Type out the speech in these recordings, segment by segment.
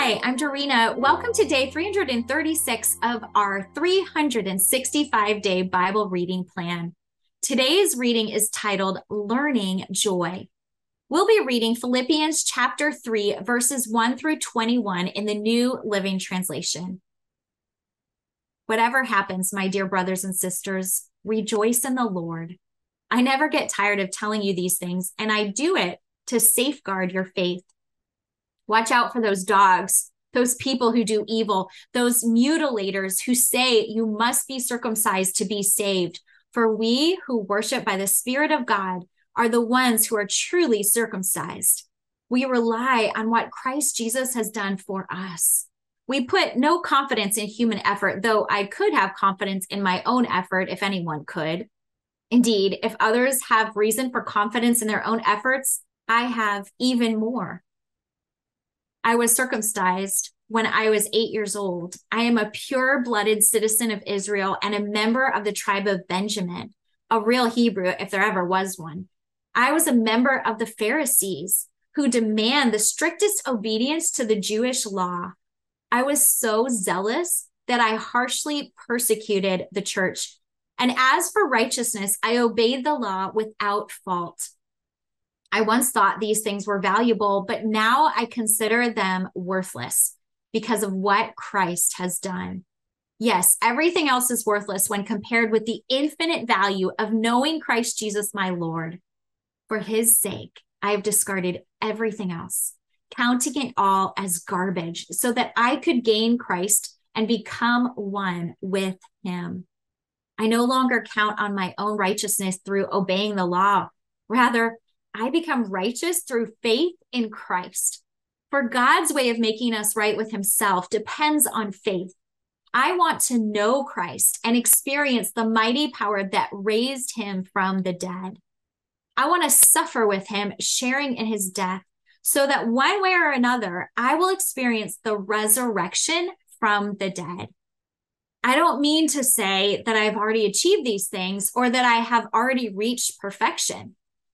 Hi, I'm Dorina. Welcome to day 336 of our 365 day Bible reading plan. Today's reading is titled Learning Joy. We'll be reading Philippians chapter 3, verses 1 through 21 in the New Living Translation. Whatever happens, my dear brothers and sisters, rejoice in the Lord. I never get tired of telling you these things, and I do it to safeguard your faith. Watch out for those dogs, those people who do evil, those mutilators who say you must be circumcised to be saved. For we who worship by the Spirit of God are the ones who are truly circumcised. We rely on what Christ Jesus has done for us. We put no confidence in human effort, though I could have confidence in my own effort if anyone could. Indeed, if others have reason for confidence in their own efforts, I have even more. I was circumcised when I was eight years old. I am a pure blooded citizen of Israel and a member of the tribe of Benjamin, a real Hebrew, if there ever was one. I was a member of the Pharisees who demand the strictest obedience to the Jewish law. I was so zealous that I harshly persecuted the church. And as for righteousness, I obeyed the law without fault. I once thought these things were valuable, but now I consider them worthless because of what Christ has done. Yes, everything else is worthless when compared with the infinite value of knowing Christ Jesus, my Lord. For his sake, I have discarded everything else, counting it all as garbage so that I could gain Christ and become one with him. I no longer count on my own righteousness through obeying the law. Rather, I become righteous through faith in Christ. For God's way of making us right with himself depends on faith. I want to know Christ and experience the mighty power that raised him from the dead. I want to suffer with him, sharing in his death, so that one way or another, I will experience the resurrection from the dead. I don't mean to say that I've already achieved these things or that I have already reached perfection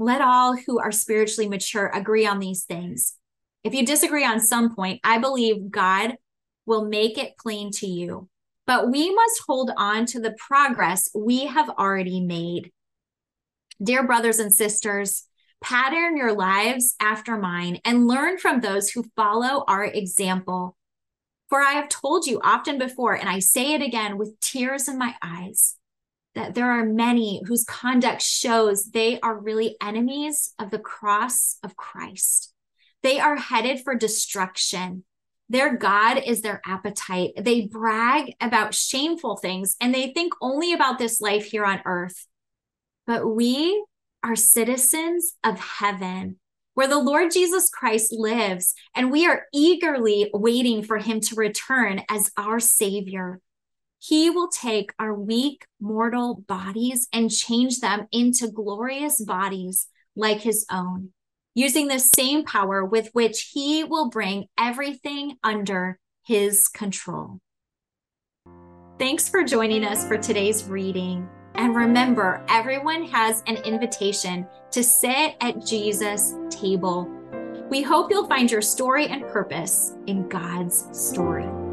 Let all who are spiritually mature agree on these things. If you disagree on some point, I believe God will make it plain to you. But we must hold on to the progress we have already made. Dear brothers and sisters, pattern your lives after mine and learn from those who follow our example. For I have told you often before, and I say it again with tears in my eyes that there are many whose conduct shows they are really enemies of the cross of Christ. They are headed for destruction. Their God is their appetite. They brag about shameful things and they think only about this life here on earth. But we are citizens of heaven where the Lord Jesus Christ lives, and we are eagerly waiting for him to return as our Savior. He will take our weak mortal bodies and change them into glorious bodies like his own, using the same power with which he will bring everything under his control. Thanks for joining us for today's reading. And remember, everyone has an invitation to sit at Jesus' table. We hope you'll find your story and purpose in God's story.